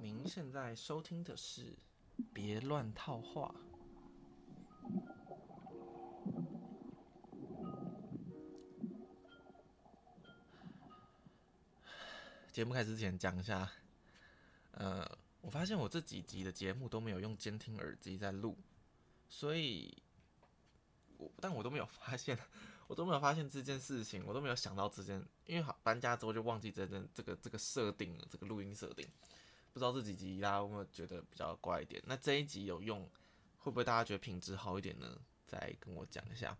您现在收听的是《别乱套话》。节目开始之前讲一下，呃，我发现我这几集的节目都没有用监听耳机在录，所以，我但我都没有发现，我都没有发现这件事情，我都没有想到这件，因为好搬家之后就忘记这件这个这个设定了，这个录音设定，不知道这几集大家有没有觉得比较怪一点？那这一集有用，会不会大家觉得品质好一点呢？再跟我讲一下。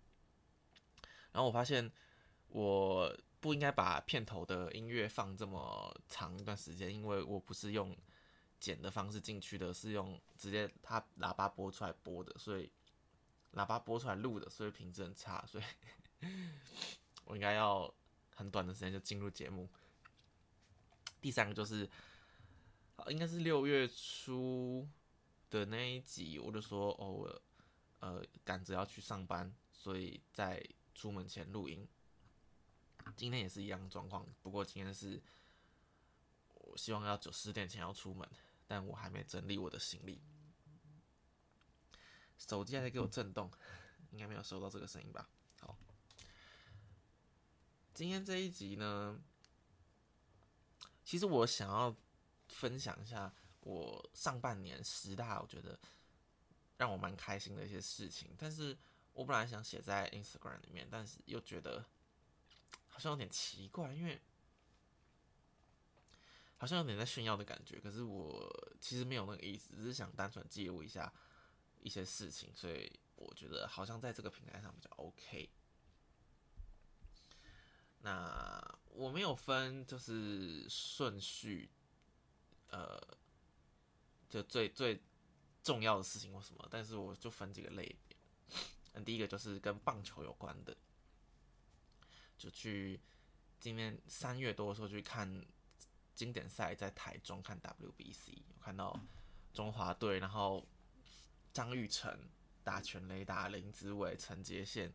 然后我发现我。不应该把片头的音乐放这么长一段时间，因为我不是用剪的方式进去的，是用直接它喇叭播出来播的，所以喇叭播出来录的，所以品质很差，所以我应该要很短的时间就进入节目。第三个就是，应该是六月初的那一集，我就说哦，呃，赶着要去上班，所以在出门前录音。今天也是一样状况，不过今天是我希望要九十点前要出门，但我还没整理我的行李。手机还在给我震动，应该没有收到这个声音吧？好，今天这一集呢，其实我想要分享一下我上半年十大我觉得让我蛮开心的一些事情，但是我本来想写在 Instagram 里面，但是又觉得。好像有点奇怪，因为好像有点在炫耀的感觉。可是我其实没有那个意思，只是想单纯记录一下一些事情，所以我觉得好像在这个平台上比较 OK。那我没有分就是顺序，呃，就最最重要的事情或什么，但是我就分几个类别。那第一个就是跟棒球有关的。就去今年三月多的时候去看经典赛，在台中看 WBC，有看到中华队，然后张玉成打全垒打，林子伟、陈杰宪，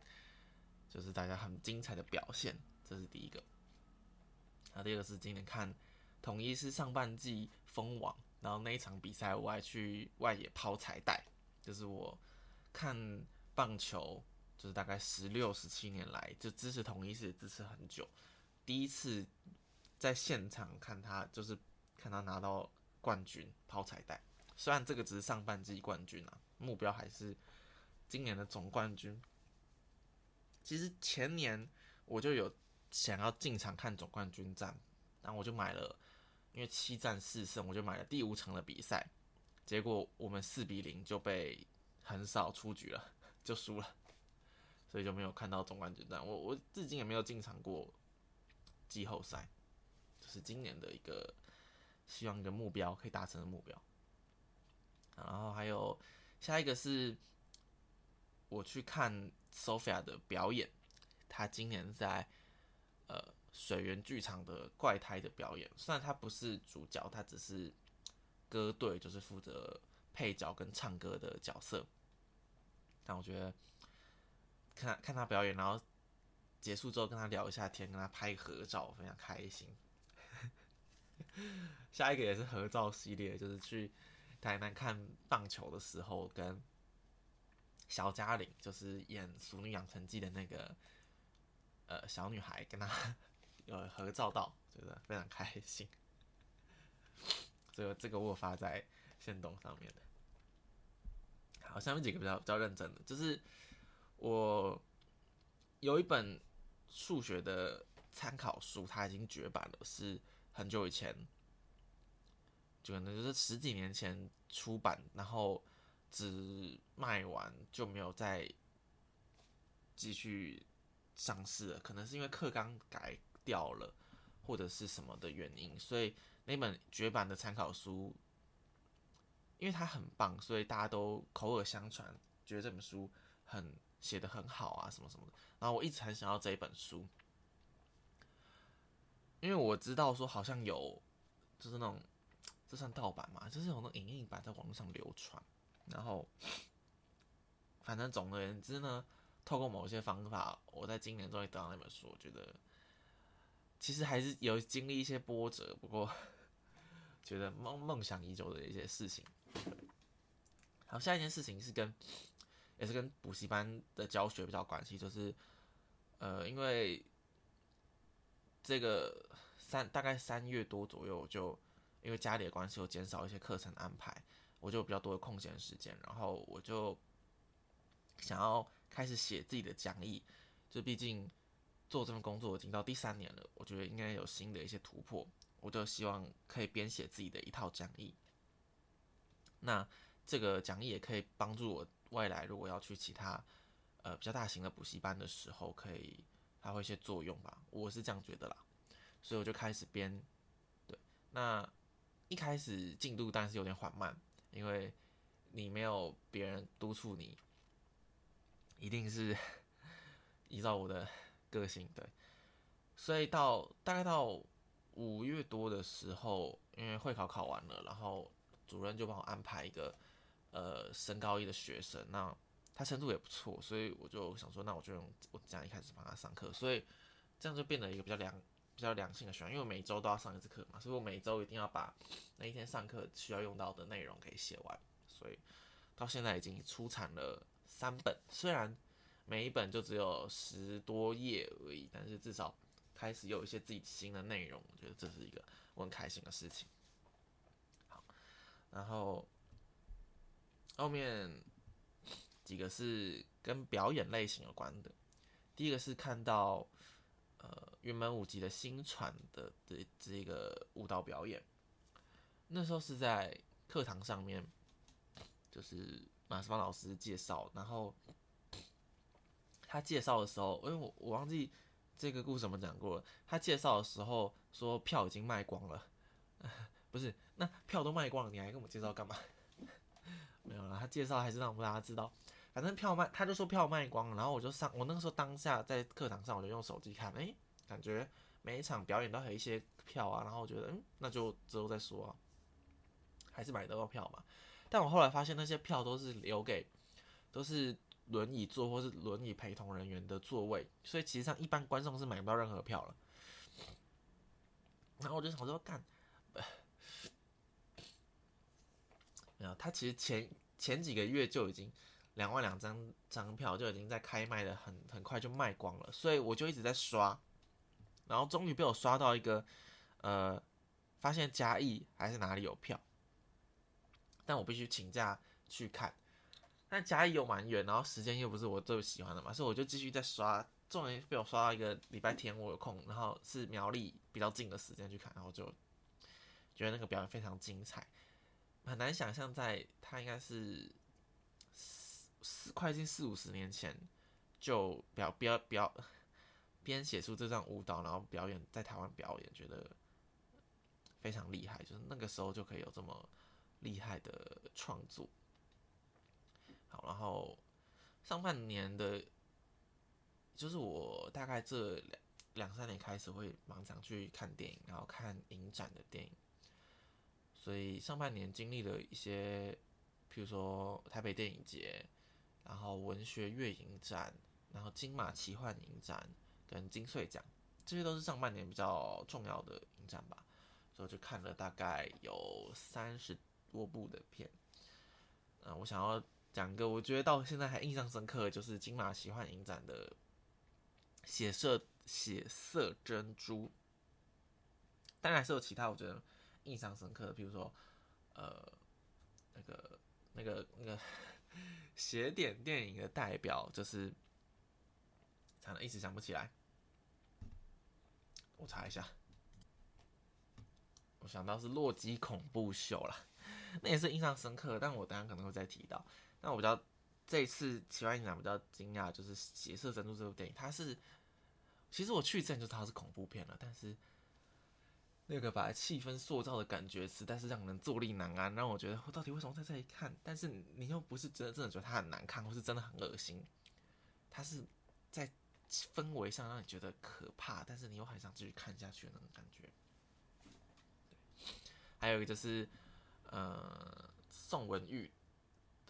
就是大家很精彩的表现，这是第一个。那第二个是今年看统一是上半季封王，然后那一场比赛我还去外野抛彩带，就是我看棒球。就是大概十六、十七年来，就支持统一是支持很久。第一次在现场看他，就是看他拿到冠军抛彩带。虽然这个只是上半季冠军啊，目标还是今年的总冠军。其实前年我就有想要进场看总冠军战，然后我就买了，因为七战四胜，我就买了第五场的比赛。结果我们四比零就被横扫出局了，就输了。所以就没有看到总冠军战，我我至今也没有进场过季后赛，这是今年的一个希望一个目标可以达成的目标。然后还有下一个是我去看 Sophia 的表演，他今年在呃水源剧场的怪胎的表演，虽然他不是主角，他只是歌队，就是负责配角跟唱歌的角色，但我觉得。看看他表演，然后结束之后跟他聊一下天，跟他拍合照，非常开心。下一个也是合照系列，就是去台南看棒球的时候，跟小嘉玲，就是演《熟女养成记》的那个呃小女孩，跟她有合照到，觉得非常开心。这个这个我发在线动上面的。好，下面几个比较比较认真的，就是。我有一本数学的参考书，它已经绝版了，是很久以前，就可能就是十几年前出版，然后只卖完就没有再继续上市了。可能是因为课纲改掉了，或者是什么的原因，所以那本绝版的参考书，因为它很棒，所以大家都口耳相传，觉得这本书很。写的很好啊，什么什么的。然后我一直很想要这一本书，因为我知道说好像有，就是那种，这算盗版嘛？就是有那种影印版在网络上流传。然后，反正总而言之呢，透过某些方法，我在今年终于得到那本书。我觉得其实还是有经历一些波折，不过 觉得梦梦想已久的一些事情。好，下一件事情是跟也是跟补习班的教学比较关系，就是呃，因为这个三大概三月多左右，我就因为家里的关系，我减少一些课程安排，我就比较多的空闲时间，然后我就想要开始写自己的讲义，就毕竟做这份工作已经到第三年了，我觉得应该有新的一些突破，我就希望可以编写自己的一套讲义。那这个讲义也可以帮助我未来如果要去其他呃比较大型的补习班的时候，可以发挥一些作用吧，我是这样觉得啦。所以我就开始编，对，那一开始进度当然是有点缓慢，因为你没有别人督促你，一定是 依照我的个性对，所以到大概到五月多的时候，因为会考考完了，然后主任就帮我安排一个呃升高一的学生，那他程度也不错，所以我就想说，那我就用我这样一开始帮他上课，所以这样就变得一个比较良。比较良性的选，因为每周都要上一次课嘛，所以我每周一定要把那一天上课需要用到的内容给写完。所以到现在已经出产了三本，虽然每一本就只有十多页而已，但是至少开始有一些自己新的内容，我觉得这是一个我很开心的事情。好，然后后面几个是跟表演类型有关的，第一个是看到。呃，云门舞集的新传的这这个舞蹈表演，那时候是在课堂上面，就是马世芳老师介绍，然后他介绍的时候，因为我我忘记这个故事怎么讲过了。他介绍的时候说票已经卖光了，不是？那票都卖光了，你还跟我介绍干嘛？没有了，他介绍还是让我们大家知道。反正票卖，他就说票卖光了，然后我就上，我那个时候当下在课堂上，我就用手机看，哎，感觉每一场表演都还有一些票啊，然后我觉得，嗯，那就之后再说啊，还是买得到票嘛。但我后来发现那些票都是留给都是轮椅坐或是轮椅陪同人员的座位，所以其实上一般观众是买不到任何票了。然后我就想说，干，没有，他其实前前几个月就已经。两万两张张票就已经在开卖的很很快就卖光了，所以我就一直在刷，然后终于被我刷到一个，呃，发现嘉义还是哪里有票，但我必须请假去看，但嘉义又蛮远，然后时间又不是我最喜欢的嘛，所以我就继续在刷，终于被我刷到一个礼拜天我有空，然后是苗栗比较近的时间去看，然后就觉得那个表演非常精彩，很难想象在他应该是四。四快近四五十年前就表表表编写出这段舞蹈，然后表演在台湾表演，觉得非常厉害。就是那个时候就可以有这么厉害的创作。好，然后上半年的，就是我大概这两两三年开始会蛮常去看电影，然后看影展的电影，所以上半年经历了一些，譬如说台北电影节。然后文学月影展，然后金马奇幻影展跟金穗奖，这些都是上半年比较重要的影展吧，所以就看了大概有三十多部的片。嗯，我想要讲个，我觉得到现在还印象深刻，就是金马奇幻影展的血色血色珍珠。当然还是有其他我觉得印象深刻的，比如说呃那个那个那个。写点电影的代表就是，惨了，一时想不起来。我查一下，我想到是《洛基恐怖秀》了，那也是印象深刻。但我等下可能会再提到。那我比较这次奇幻影展比较惊讶，就是《血色珍珠》这部电影，它是其实我去之前就知道它是恐怖片了，但是。那个把气氛塑造的感觉实在是让人坐立难安，让我觉得我到底为什么在这里看？但是你又不是真的真的觉得它很难看，或是真的很恶心，它是在氛围上让你觉得可怕，但是你又很想继续看下去的那种感觉。还有一个就是呃宋文玉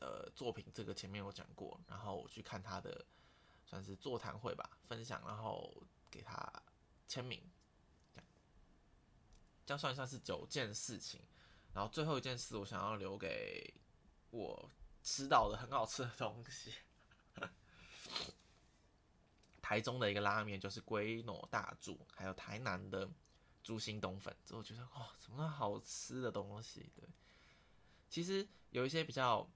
呃作品，这个前面有讲过，然后我去看他的算是座谈会吧，分享，然后给他签名。这样算一算是九件事情，然后最后一件事，我想要留给我吃到的很好吃的东西。台中的一个拉面就是龟诺大柱，还有台南的猪心冬粉，这我觉得哇，怎么好吃的东西？对，其实有一些比较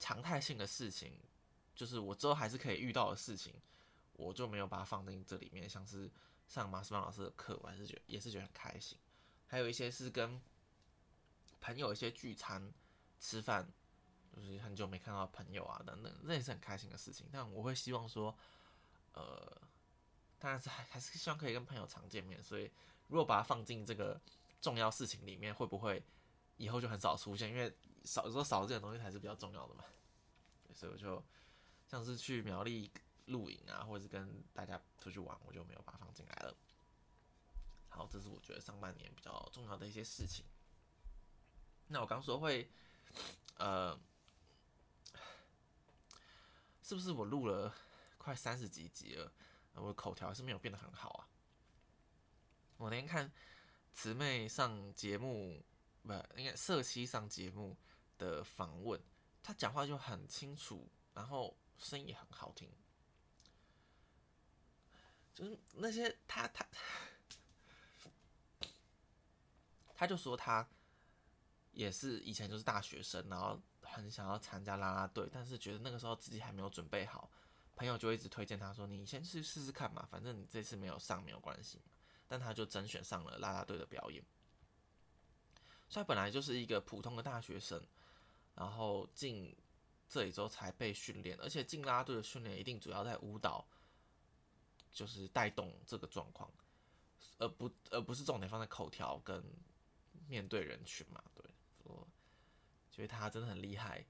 常态性的事情，就是我之后还是可以遇到的事情，我就没有把它放进这里面。像是上马斯曼老师的课，我还是觉得也是觉得很开心。还有一些是跟朋友一些聚餐吃饭，就是很久没看到朋友啊等等，那也是很开心的事情。但我会希望说。呃，当然是还还是希望可以跟朋友常见面，所以如果把它放进这个重要事情里面，会不会以后就很少出现？因为少有时候少这种东西才是比较重要的嘛。所以我就像是去苗栗露营啊，或者是跟大家出去玩，我就没有把它放进来了。好，这是我觉得上半年比较重要的一些事情。那我刚说会，呃，是不是我录了？快三十几集了，我口条是没有变得很好啊。我那天看慈妹上节目，不，应该社七上节目的访问，他讲话就很清楚，然后声音也很好听。就是那些他他，他就说他也是以前就是大学生，然后很想要参加啦啦队，但是觉得那个时候自己还没有准备好。朋友就一直推荐他说：“你先去试试看嘛，反正你这次没有上没有关系。”但他就甄选上了啦啦队的表演。所以本来就是一个普通的大学生，然后进这里之后才被训练，而且进啦啦队的训练一定主要在舞蹈，就是带动这个状况，而不而不是重点放在口条跟面对人群嘛。对，我觉得他真的很厉害。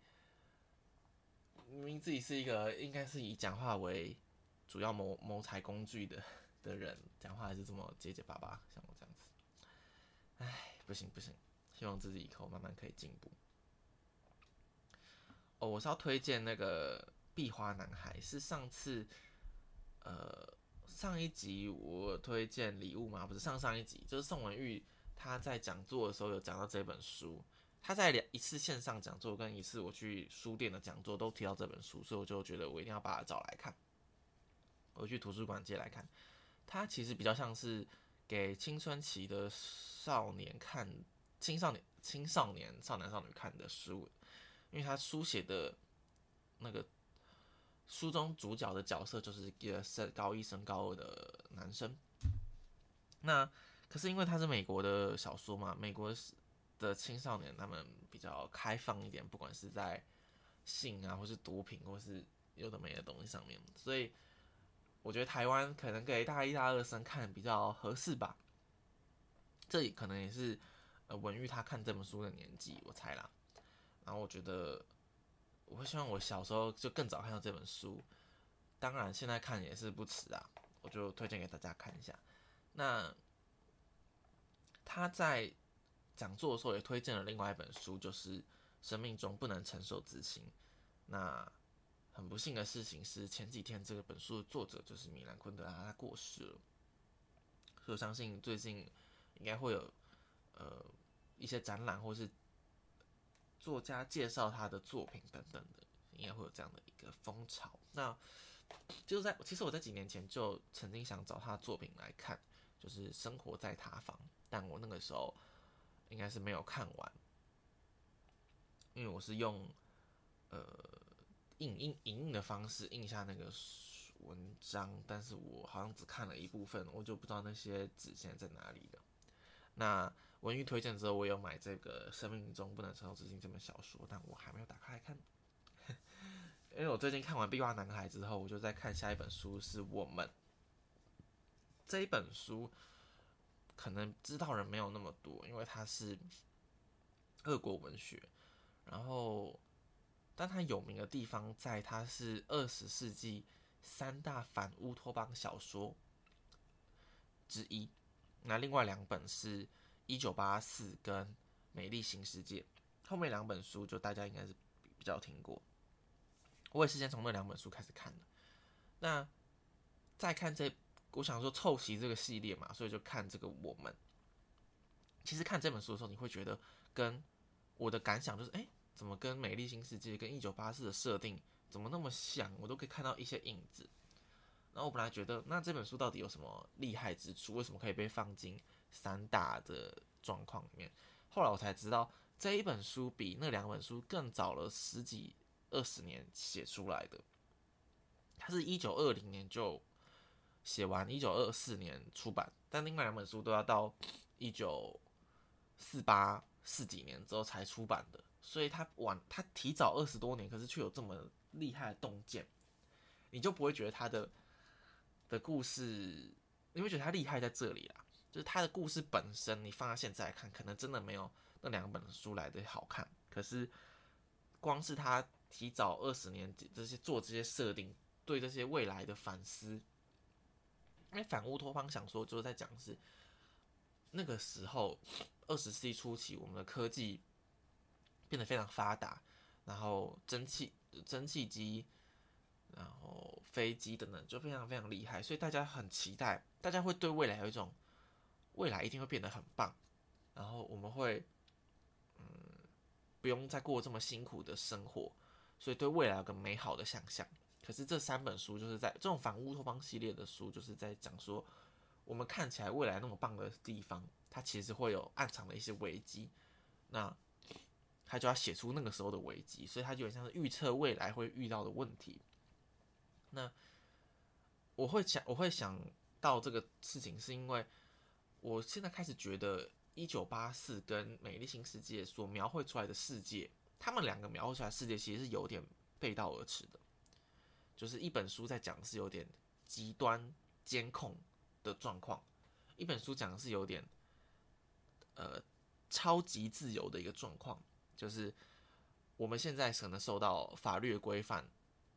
明明自己是一个应该是以讲话为主要谋谋财工具的的人，讲话还是这么结结巴巴，像我这样子，唉，不行不行，希望自己以后慢慢可以进步。哦，我是要推荐那个《壁花男孩》，是上次呃上一集我推荐礼物嘛，不是上上一集，就是宋文玉他在讲座的时候有讲到这本书。他在两一次线上讲座跟一次我去书店的讲座都提到这本书，所以我就觉得我一定要把它找来看。我去图书馆借来看，它其实比较像是给青春期的少年看、青少年、青少年少男少女看的书，因为他书写的那个书中主角的角色就是一个升高一升高二的男生。那可是因为他是美国的小说嘛，美国。的青少年，他们比较开放一点，不管是在性啊，或是毒品，或是有的没的东西上面，所以我觉得台湾可能给大一、大二生看比较合适吧。这可能也是呃文玉他看这本书的年纪，我猜啦。然后我觉得我会希望我小时候就更早看到这本书，当然现在看也是不迟啊，我就推荐给大家看一下。那他在。讲座的时候也推荐了另外一本书，就是《生命中不能承受之轻》。那很不幸的事情是，前几天这个本书的作者就是米兰昆德拉，他过世了。所以我相信最近应该会有呃一些展览，或是作家介绍他的作品等等的，应该会有这样的一个风潮。那就在其实我在几年前就曾经想找他的作品来看，就是《生活在塔房》，但我那个时候。应该是没有看完，因为我是用呃印印影印的方式印下那个文章，但是我好像只看了一部分，我就不知道那些纸现在在哪里了。那文玉推荐之后，我有买这个《生命中不能承受之轻》这本小说，但我还没有打开来看，因为我最近看完《壁画男孩》之后，我就在看下一本书，是我们这一本书。可能知道人没有那么多，因为它是俄国文学，然后，但它有名的地方在它是二十世纪三大反乌托邦小说之一。那另外两本是《一九八四》跟《美丽新世界》，后面两本书就大家应该是比较听过。我也是先从那两本书开始看的，那再看这。我想说凑齐这个系列嘛，所以就看这个。我们其实看这本书的时候，你会觉得跟我的感想就是，哎，怎么跟《美丽新世界》跟《一九八四》的设定怎么那么像？我都可以看到一些影子。然后我本来觉得，那这本书到底有什么厉害之处？为什么可以被放进三大的状况里面？后来我才知道，这一本书比那两本书更早了十几二十年写出来的。它是一九二零年就写完，一九二四年出版，但另外两本书都要到一九四八。四几年之后才出版的，所以他晚他提早二十多年，可是却有这么厉害的洞见，你就不会觉得他的的故事，你会觉得他厉害在这里啦，就是他的故事本身，你放在现在来看，可能真的没有那两本书来的好看。可是光是他提早二十年这些做这些设定，对这些未来的反思，因为反乌托邦想说就是在讲是。那个时候，二十世纪初期，我们的科技变得非常发达，然后蒸汽、蒸汽机，然后飞机等等，就非常非常厉害，所以大家很期待，大家会对未来有一种未来一定会变得很棒，然后我们会嗯不用再过这么辛苦的生活，所以对未来有个美好的想象。可是这三本书就是在这种反乌托邦系列的书，就是在讲说。我们看起来未来那么棒的地方，它其实会有暗藏的一些危机，那他就要写出那个时候的危机，所以他就很像是预测未来会遇到的问题。那我会想，我会想到这个事情，是因为我现在开始觉得《一九八四》跟《美丽新世界》所描绘出来的世界，他们两个描绘出来世界其实是有点背道而驰的，就是一本书在讲是有点极端监控。的状况，一本书讲的是有点，呃，超级自由的一个状况，就是我们现在可能受到法律的规范，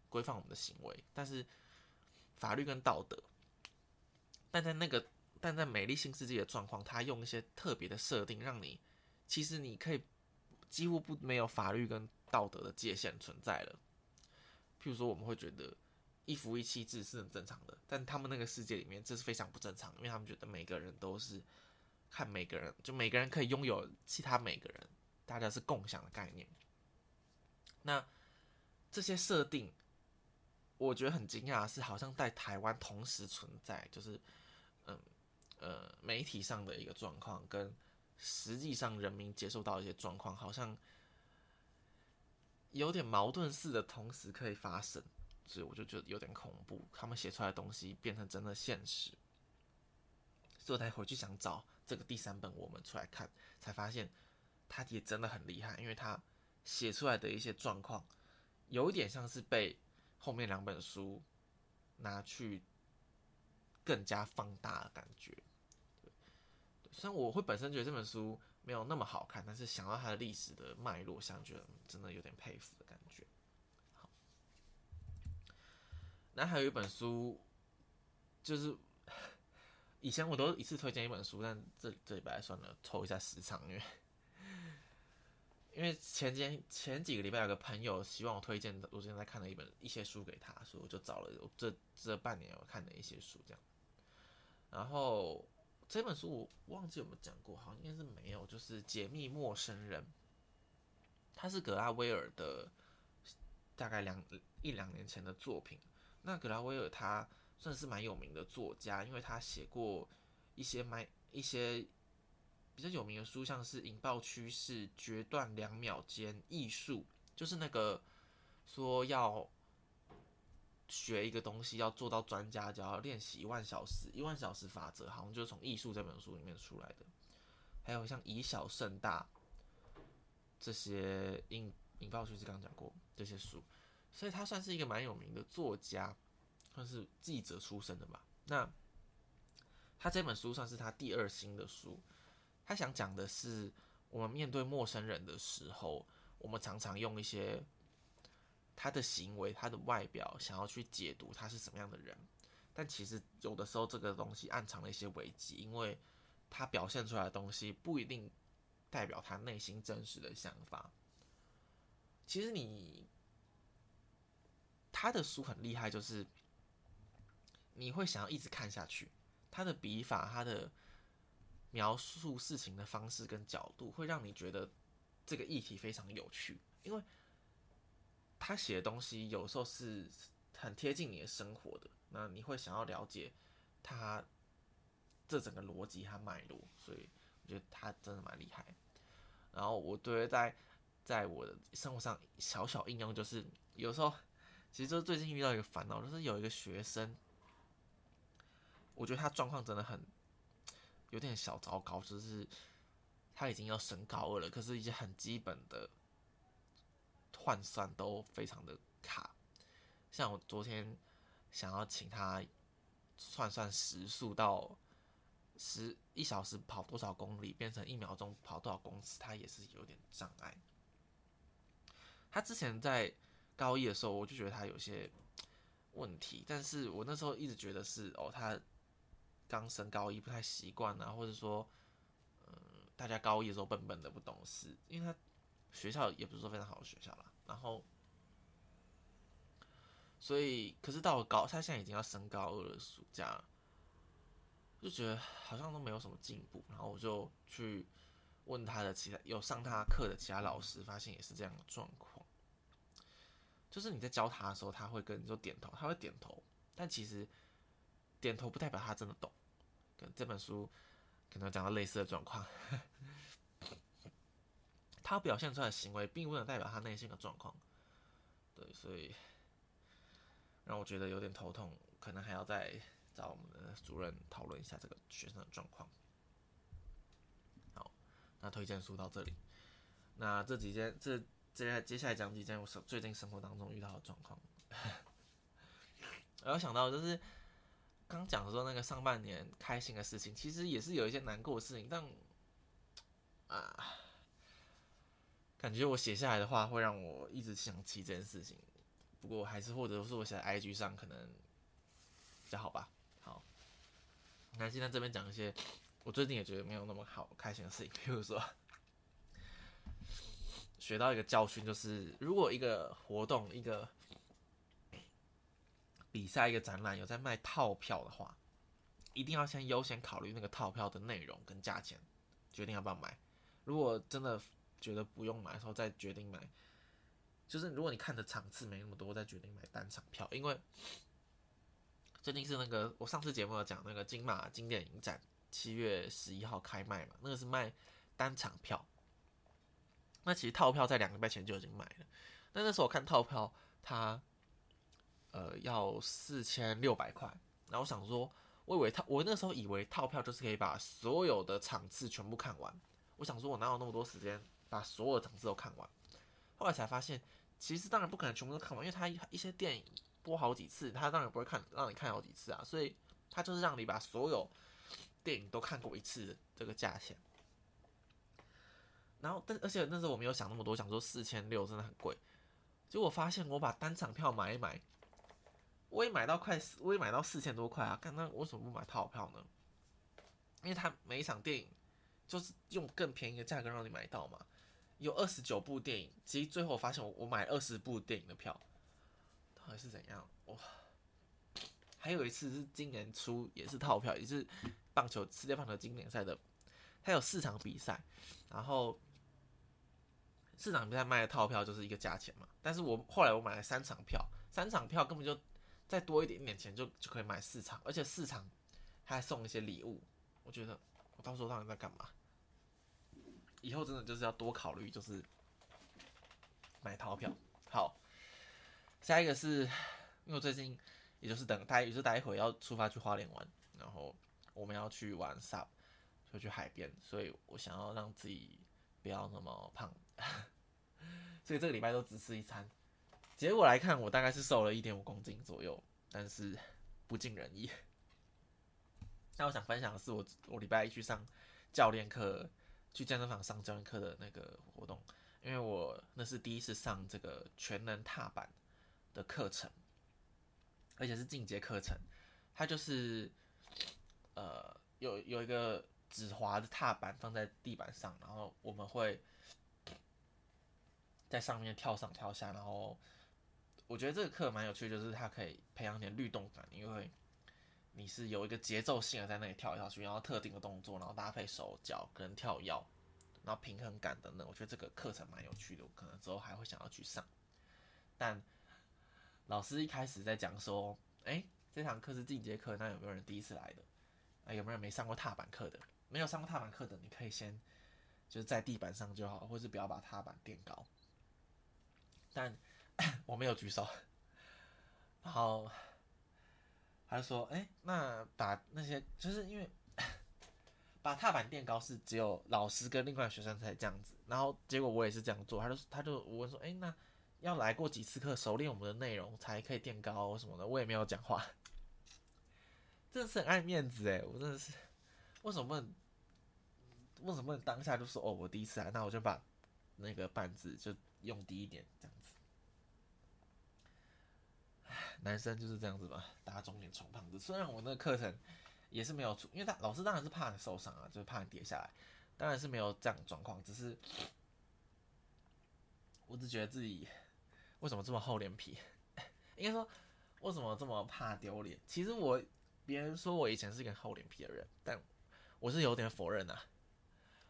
规范我们的行为，但是法律跟道德，但在那个，但在美丽新世界的状况，它用一些特别的设定，让你其实你可以几乎不没有法律跟道德的界限存在了，譬如说我们会觉得。一夫一妻制是很正常的，但他们那个世界里面，这是非常不正常，因为他们觉得每个人都是看每个人，就每个人可以拥有其他每个人，大家是共享的概念。那这些设定，我觉得很惊讶，是好像在台湾同时存在，就是嗯呃媒体上的一个状况，跟实际上人民接受到一些状况，好像有点矛盾似的，同时可以发生。所以我就觉得有点恐怖，他们写出来的东西变成真的现实。所以我才回去想找这个第三本我们出来看，才发现他也真的很厉害，因为他写出来的一些状况，有一点像是被后面两本书拿去更加放大的感觉。虽然我会本身觉得这本书没有那么好看，但是想到它的历史的脉络，想觉得真的有点佩服的感觉。好那还有一本书，就是以前我都一次推荐一本书，但这这礼拜算了，抽一下时长，因为因为前前前几个礼拜有个朋友希望我推荐，我之前在看了一本一些书给他，所以我就找了这这半年我看的一些书这样。然后这本书我忘记有没有讲过，好像应该是没有，就是《解密陌生人》，他是格拉威尔的大概两一两年前的作品。那格拉威尔他算是蛮有名的作家，因为他写过一些蛮一些比较有名的书，像是《引爆趋势》《决断两秒间》《艺术》，就是那个说要学一个东西要做到专家，就要练习一万小时，一万小时法则，好像就是从《艺术》这本书里面出来的。还有像《以小胜大》这些引引爆趋势刚刚讲过这些书。所以他算是一个蛮有名的作家，算是记者出身的吧。那他这本书算是他第二新的书。他想讲的是，我们面对陌生人的时候，我们常常用一些他的行为、他的外表，想要去解读他是什么样的人。但其实有的时候，这个东西暗藏了一些危机，因为他表现出来的东西不一定代表他内心真实的想法。其实你。他的书很厉害，就是你会想要一直看下去。他的笔法，他的描述事情的方式跟角度，会让你觉得这个议题非常有趣，因为他写的东西有时候是很贴近你的生活的，那你会想要了解他这整个逻辑和脉络，所以我觉得他真的蛮厉害。然后我对在在我的生活上小小应用就是，有时候其实就最近遇到一个烦恼，就是有一个学生，我觉得他状况真的很有点小糟糕，就是他已经要升高二了，可是一些很基本的换算都非常的卡。像我昨天想要请他算算时速到。十一小时跑多少公里，变成一秒钟跑多少公尺，他也是有点障碍。他之前在高一的时候，我就觉得他有些问题，但是我那时候一直觉得是哦，他刚升高一不太习惯啊，或者说，嗯，大家高一的时候笨笨的不懂事，因为他学校也不是说非常好的学校啦。然后，所以可是到了高，他现在已经要升高二了，暑假。就觉得好像都没有什么进步，然后我就去问他的其他有上他课的其他老师，发现也是这样的状况。就是你在教他的时候，他会跟你说点头，他会点头，但其实点头不代表他真的懂。跟这本书可能讲到类似的状况，他表现出来的行为并不能代表他内心的状况。对，所以让我觉得有点头痛，可能还要再。找我们的主任讨论一下这个学生的状况。好，那推荐书到这里。那这几件，这接下接下来讲几件我生最近生活当中遇到的状况。我要想到就是刚讲说那个上半年开心的事情，其实也是有一些难过的事情，但啊，感觉我写下来的话会让我一直想起这件事情。不过还是或者是我写在 IG 上可能比较好吧。好那现在这边讲一些我最近也觉得没有那么好开心的事情，比如说学到一个教训，就是如果一个活动、一个比赛、一个展览有在卖套票的话，一定要先优先考虑那个套票的内容跟价钱，决定要不要买。如果真的觉得不用买的时候，再决定买。就是如果你看的场次没那么多，再决定买单场票，因为。最近是那个我上次节目有讲那个金马经典影展七月十一号开卖嘛，那个是卖单场票。那其实套票在两个礼拜前就已经买了。那那时候我看套票，它呃要四千六百块。然后我想说，我以为套我那时候以为套票就是可以把所有的场次全部看完。我想说，我哪有那么多时间把所有的场次都看完？后来才发现，其实当然不可能全部都看完，因为他一些电影。播好几次，他当然不会看，让你看好几次啊，所以他就是让你把所有电影都看过一次这个价钱。然后，但而且那时候我没有想那么多，想说四千六真的很贵。结果发现我把单场票买一买，我也买到快，我也买到四千多块啊！看那为什么不买套票呢？因为他每一场电影就是用更便宜的价格让你买到嘛。有二十九部电影，其实最后我发现我我买二十部电影的票。到底是怎样哇？还有一次是今年初也是套票，也是棒球世界棒球经典赛的，它有四场比赛，然后四场比赛卖的套票就是一个价钱嘛。但是我后来我买了三场票，三场票根本就再多一点点钱就就可以买四场，而且四场还送一些礼物。我觉得我到时候到底在干嘛？以后真的就是要多考虑，就是买套票好。下一个是，因为我最近也就是等待，也是待会要出发去花莲玩，然后我们要去玩 SUP，就去海边，所以我想要让自己不要那么胖，所以这个礼拜都只吃一餐。结果来看，我大概是瘦了一点五公斤左右，但是不尽人意。那我想分享的是，我我礼拜一去上教练课，去健身房上教练课的那个活动，因为我那是第一次上这个全能踏板。的课程，而且是进阶课程，它就是呃有有一个指滑的踏板放在地板上，然后我们会在上面跳上跳下，然后我觉得这个课蛮有趣，就是它可以培养点律动感，因为你是有一个节奏性的在那里跳下去，然后特定的动作，然后搭配手脚跟跳跃，然后平衡感等等，我觉得这个课程蛮有趣的，我可能之后还会想要去上。但老师一开始在讲说，哎，这堂课是进阶课，那有没有人第一次来的？啊，有没有人没上过踏板课的？没有上过踏板课的，你可以先就是在地板上就好，或是不要把踏板垫高。但我没有举手，然后他说，哎，那把那些就是因为。把踏板垫高是只有老师跟另外学生才这样子，然后结果我也是这样做，他就他就问说，哎，那要来过几次课，熟练我们的内容才可以垫高什么的，我也没有讲话，真的是很爱面子哎，我真的是，为什么不能，为什么当下就说，哦，我第一次来，那我就把那个板子就用低一点这样，男生就是这样子吧，打肿脸充胖子，虽然我那个课程。也是没有出，因为他老师当然是怕你受伤啊，就是怕你跌下来，当然是没有这样状况，只是我只觉得自己为什么这么厚脸皮？应该说为什么这么怕丢脸？其实我别人说我以前是一个厚脸皮的人，但我是有点否认呐。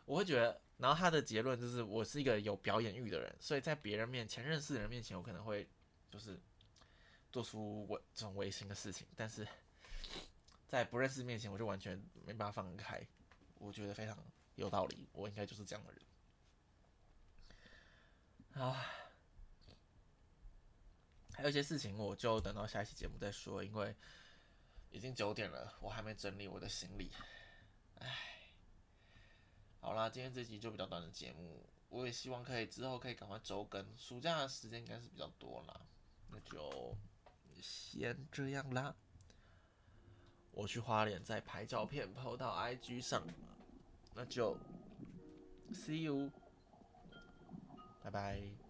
我会觉得，然后他的结论就是我是一个有表演欲的人，所以在别人面前、认识的人面前，我可能会就是做出我这种违心的事情，但是。在不认识面前，我就完全没办法放开。我觉得非常有道理，我应该就是这样的人。啊，还有一些事情，我就等到下一期节目再说，因为已经九点了，我还没整理我的行李。唉，好啦，今天这集就比较短的节目，我也希望可以之后可以赶快周更。暑假的时间应该是比较多啦，那就先这样啦。我去花莲再拍照片，PO 到 IG 上，那就 See you，拜拜。